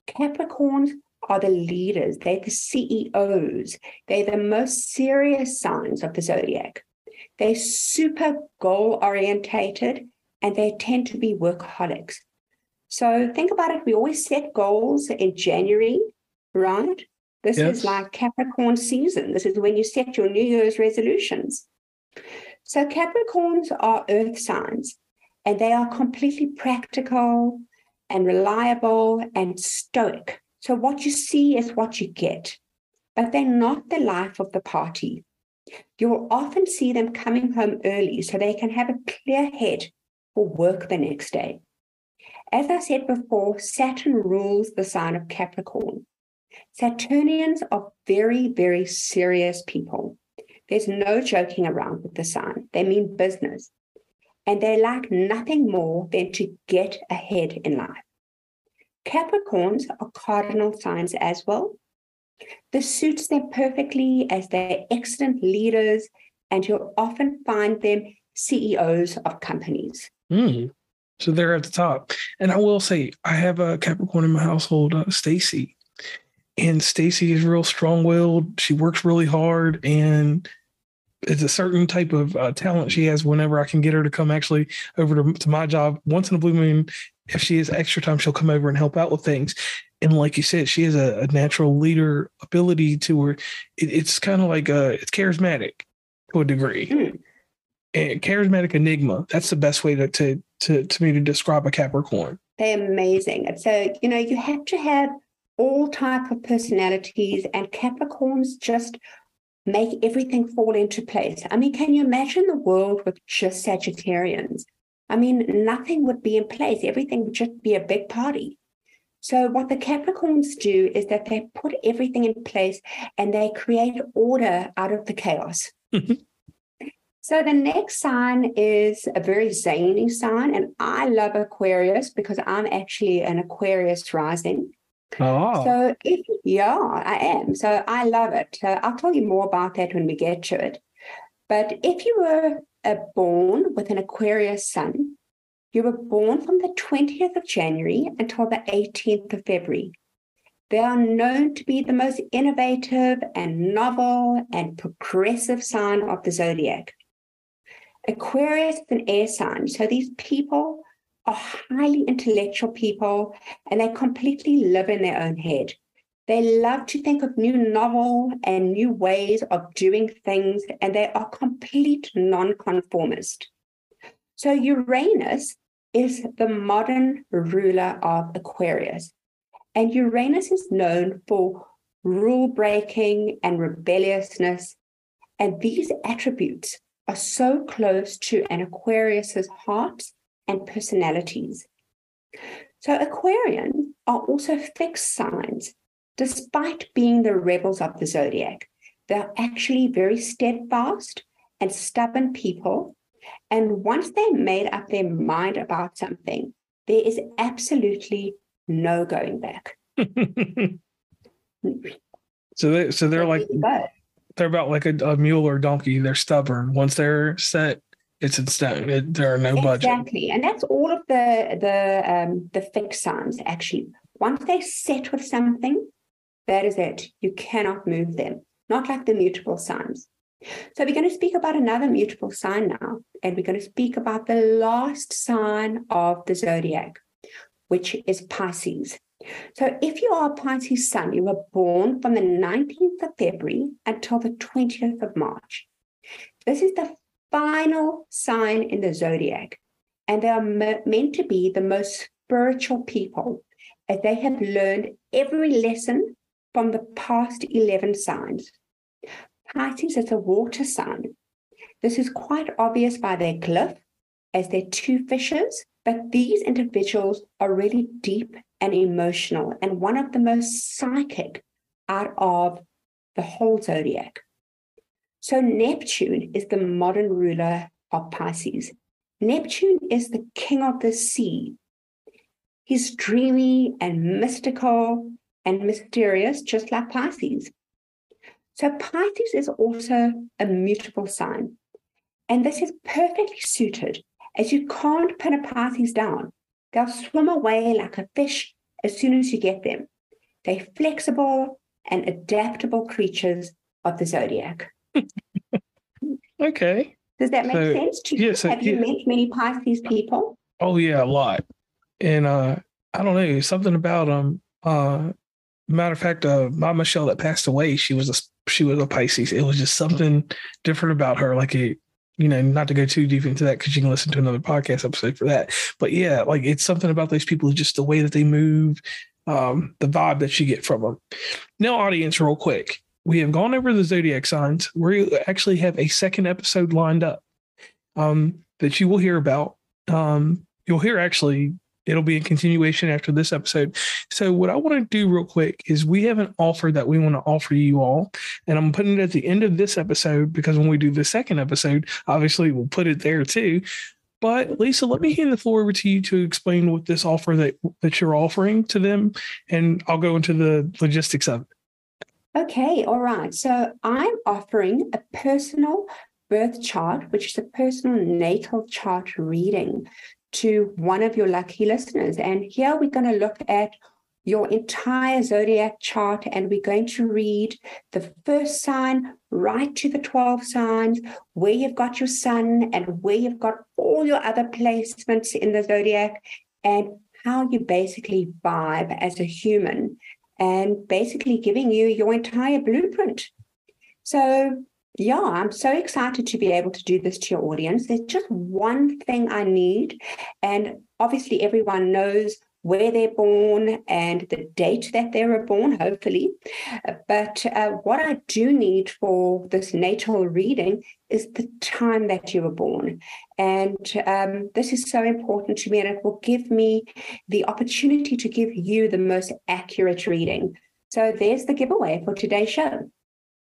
Capricorns are the leaders, they're the CEOs, they're the most serious signs of the zodiac. They're super goal orientated and they tend to be workaholics. So think about it. We always set goals in January, right? This yes. is like Capricorn season. This is when you set your New Year's resolutions. So Capricorns are earth signs and they are completely practical and reliable and stoic. So what you see is what you get, but they're not the life of the party. You will often see them coming home early so they can have a clear head for work the next day. As I said before, Saturn rules the sign of Capricorn. Saturnians are very, very serious people. There's no joking around with the sign. They mean business. And they like nothing more than to get ahead in life. Capricorns are cardinal signs as well. This suits them perfectly as they're excellent leaders, and you'll often find them CEOs of companies. Mm. So they're at the top. And I will say, I have a Capricorn in my household, uh, Stacy and Stacy is real strong-willed. She works really hard, and it's a certain type of uh, talent she has. Whenever I can get her to come actually over to, to my job once in a blue moon, if she has extra time, she'll come over and help out with things. And like you said, she has a, a natural leader ability to her. It, it's kind of like a, uh, it's charismatic to a degree. Mm. And charismatic enigma. That's the best way to, to to to me to describe a Capricorn. They're amazing. So you know you have to have all type of personalities and Capricorns just make everything fall into place. I mean, can you imagine the world with just Sagittarians? I mean, nothing would be in place. Everything would just be a big party. So, what the Capricorns do is that they put everything in place and they create order out of the chaos. Mm-hmm. so, the next sign is a very zany sign. And I love Aquarius because I'm actually an Aquarius rising. Oh. So if yeah, I am. So I love it. So I'll tell you more about that when we get to it. But if you were uh, born with an Aquarius sun, you were born from the 20th of January until the 18th of February. They are known to be the most innovative and novel and progressive sign of the zodiac. Aquarius is an air sign, so these people are highly intellectual people and they completely live in their own head. They love to think of new novel and new ways of doing things, and they are complete nonconformist. So Uranus is the modern ruler of Aquarius. And Uranus is known for rule breaking and rebelliousness. And these attributes are so close to an Aquarius's heart and personalities. So Aquarians are also fixed signs, despite being the rebels of the zodiac. They're actually very steadfast and stubborn people. And once they've made up their mind about something, there is absolutely no going back. so they so they're like they're about like a, a, mule or donkey. They're stubborn. Once they're set, it's in stone. There are no budget. Exactly, and that's all of the the um, the fixed signs. Actually, once they set with something, that is it. You cannot move them. Not like the mutable signs. So we're going to speak about another mutable sign now, and we're going to speak about the last sign of the zodiac, which is Pisces. So if you are a Pisces sun, you were born from the 19th of February until the 20th of March. This is the final sign in the zodiac, and they are me- meant to be the most spiritual people as they have learned every lesson from the past 11 signs. Pisces is a water sign. This is quite obvious by their glyph, as they're two fishes, but these individuals are really deep and emotional and one of the most psychic out of the whole zodiac. So Neptune is the modern ruler of Pisces. Neptune is the king of the sea. He's dreamy and mystical and mysterious, just like Pisces. So Pisces is also a mutable sign. And this is perfectly suited as you can't pin a Pisces down. They'll swim away like a fish as soon as you get them. They're flexible and adaptable creatures of the zodiac. Okay. Does that make so, sense to you? Yes, Have you met many Pisces people? Oh yeah, a lot. And uh I don't know, something about um uh matter of fact, uh my Michelle that passed away, she was a she was a Pisces. It was just something different about her. Like it, you know, not to go too deep into that because you can listen to another podcast episode for that. But yeah, like it's something about those people, just the way that they move, um, the vibe that you get from them. Now, audience, real quick, we have gone over the zodiac signs. We actually have a second episode lined up um, that you will hear about. Um, you'll hear actually it'll be a continuation after this episode. So, what I want to do real quick is we have an offer that we want to offer you all, and I'm putting it at the end of this episode because when we do the second episode, obviously we'll put it there too. But Lisa, let me hand the floor over to you to explain what this offer that that you're offering to them, and I'll go into the logistics of it. Okay, all right. So I'm offering a personal birth chart, which is a personal natal chart reading to one of your lucky listeners. And here we're going to look at your entire zodiac chart and we're going to read the first sign right to the 12 signs, where you've got your sun and where you've got all your other placements in the zodiac, and how you basically vibe as a human, and basically giving you your entire blueprint. So yeah, I'm so excited to be able to do this to your audience. There's just one thing I need. And obviously, everyone knows where they're born and the date that they were born, hopefully. But uh, what I do need for this natal reading is the time that you were born. And um, this is so important to me, and it will give me the opportunity to give you the most accurate reading. So there's the giveaway for today's show.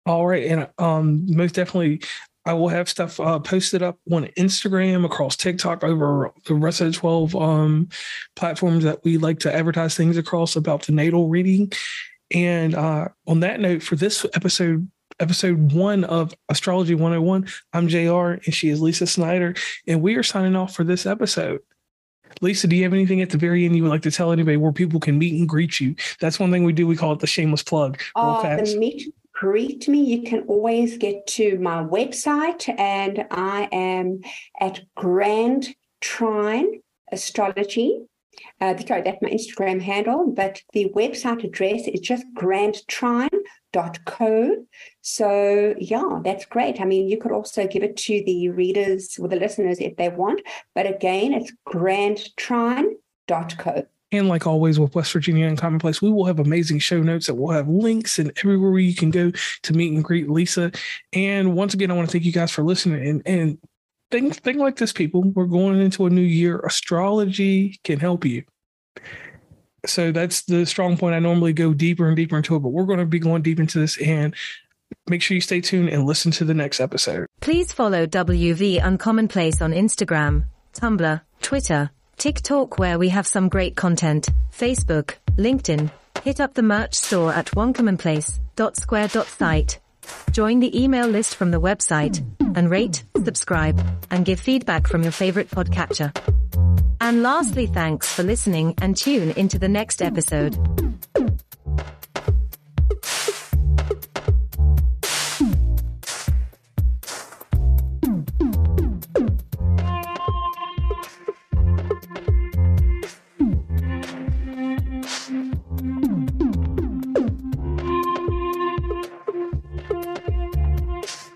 All right, and um, most definitely, I will have stuff uh, posted up on Instagram, across TikTok, over the rest of the twelve um, platforms that we like to advertise things across about the natal reading. And uh, on that note, for this episode, episode one of Astrology 101, I'm JR and she is Lisa Snyder, and we are signing off for this episode. Lisa, do you have anything at the very end you would like to tell anybody where people can meet and greet you? That's one thing we do. We call it the shameless plug. Oh, the meet greet me, you can always get to my website, and I am at Grand Trine Astrology. Uh, sorry, that's my Instagram handle, but the website address is just grandtrine.co. So, yeah, that's great. I mean, you could also give it to the readers or the listeners if they want, but again, it's grandtrine.co. And like always with West Virginia Uncommonplace, we will have amazing show notes that will have links and everywhere you can go to meet and greet Lisa. And once again, I want to thank you guys for listening. And and things thing like this, people, we're going into a new year. Astrology can help you. So that's the strong point. I normally go deeper and deeper into it, but we're going to be going deep into this and make sure you stay tuned and listen to the next episode. Please follow WV Uncommonplace on Instagram, Tumblr, Twitter, TikTok where we have some great content, Facebook, LinkedIn. Hit up the merch store at uncommonplace.square.site. Join the email list from the website and rate, subscribe, and give feedback from your favorite podcatcher. And lastly, thanks for listening and tune into the next episode.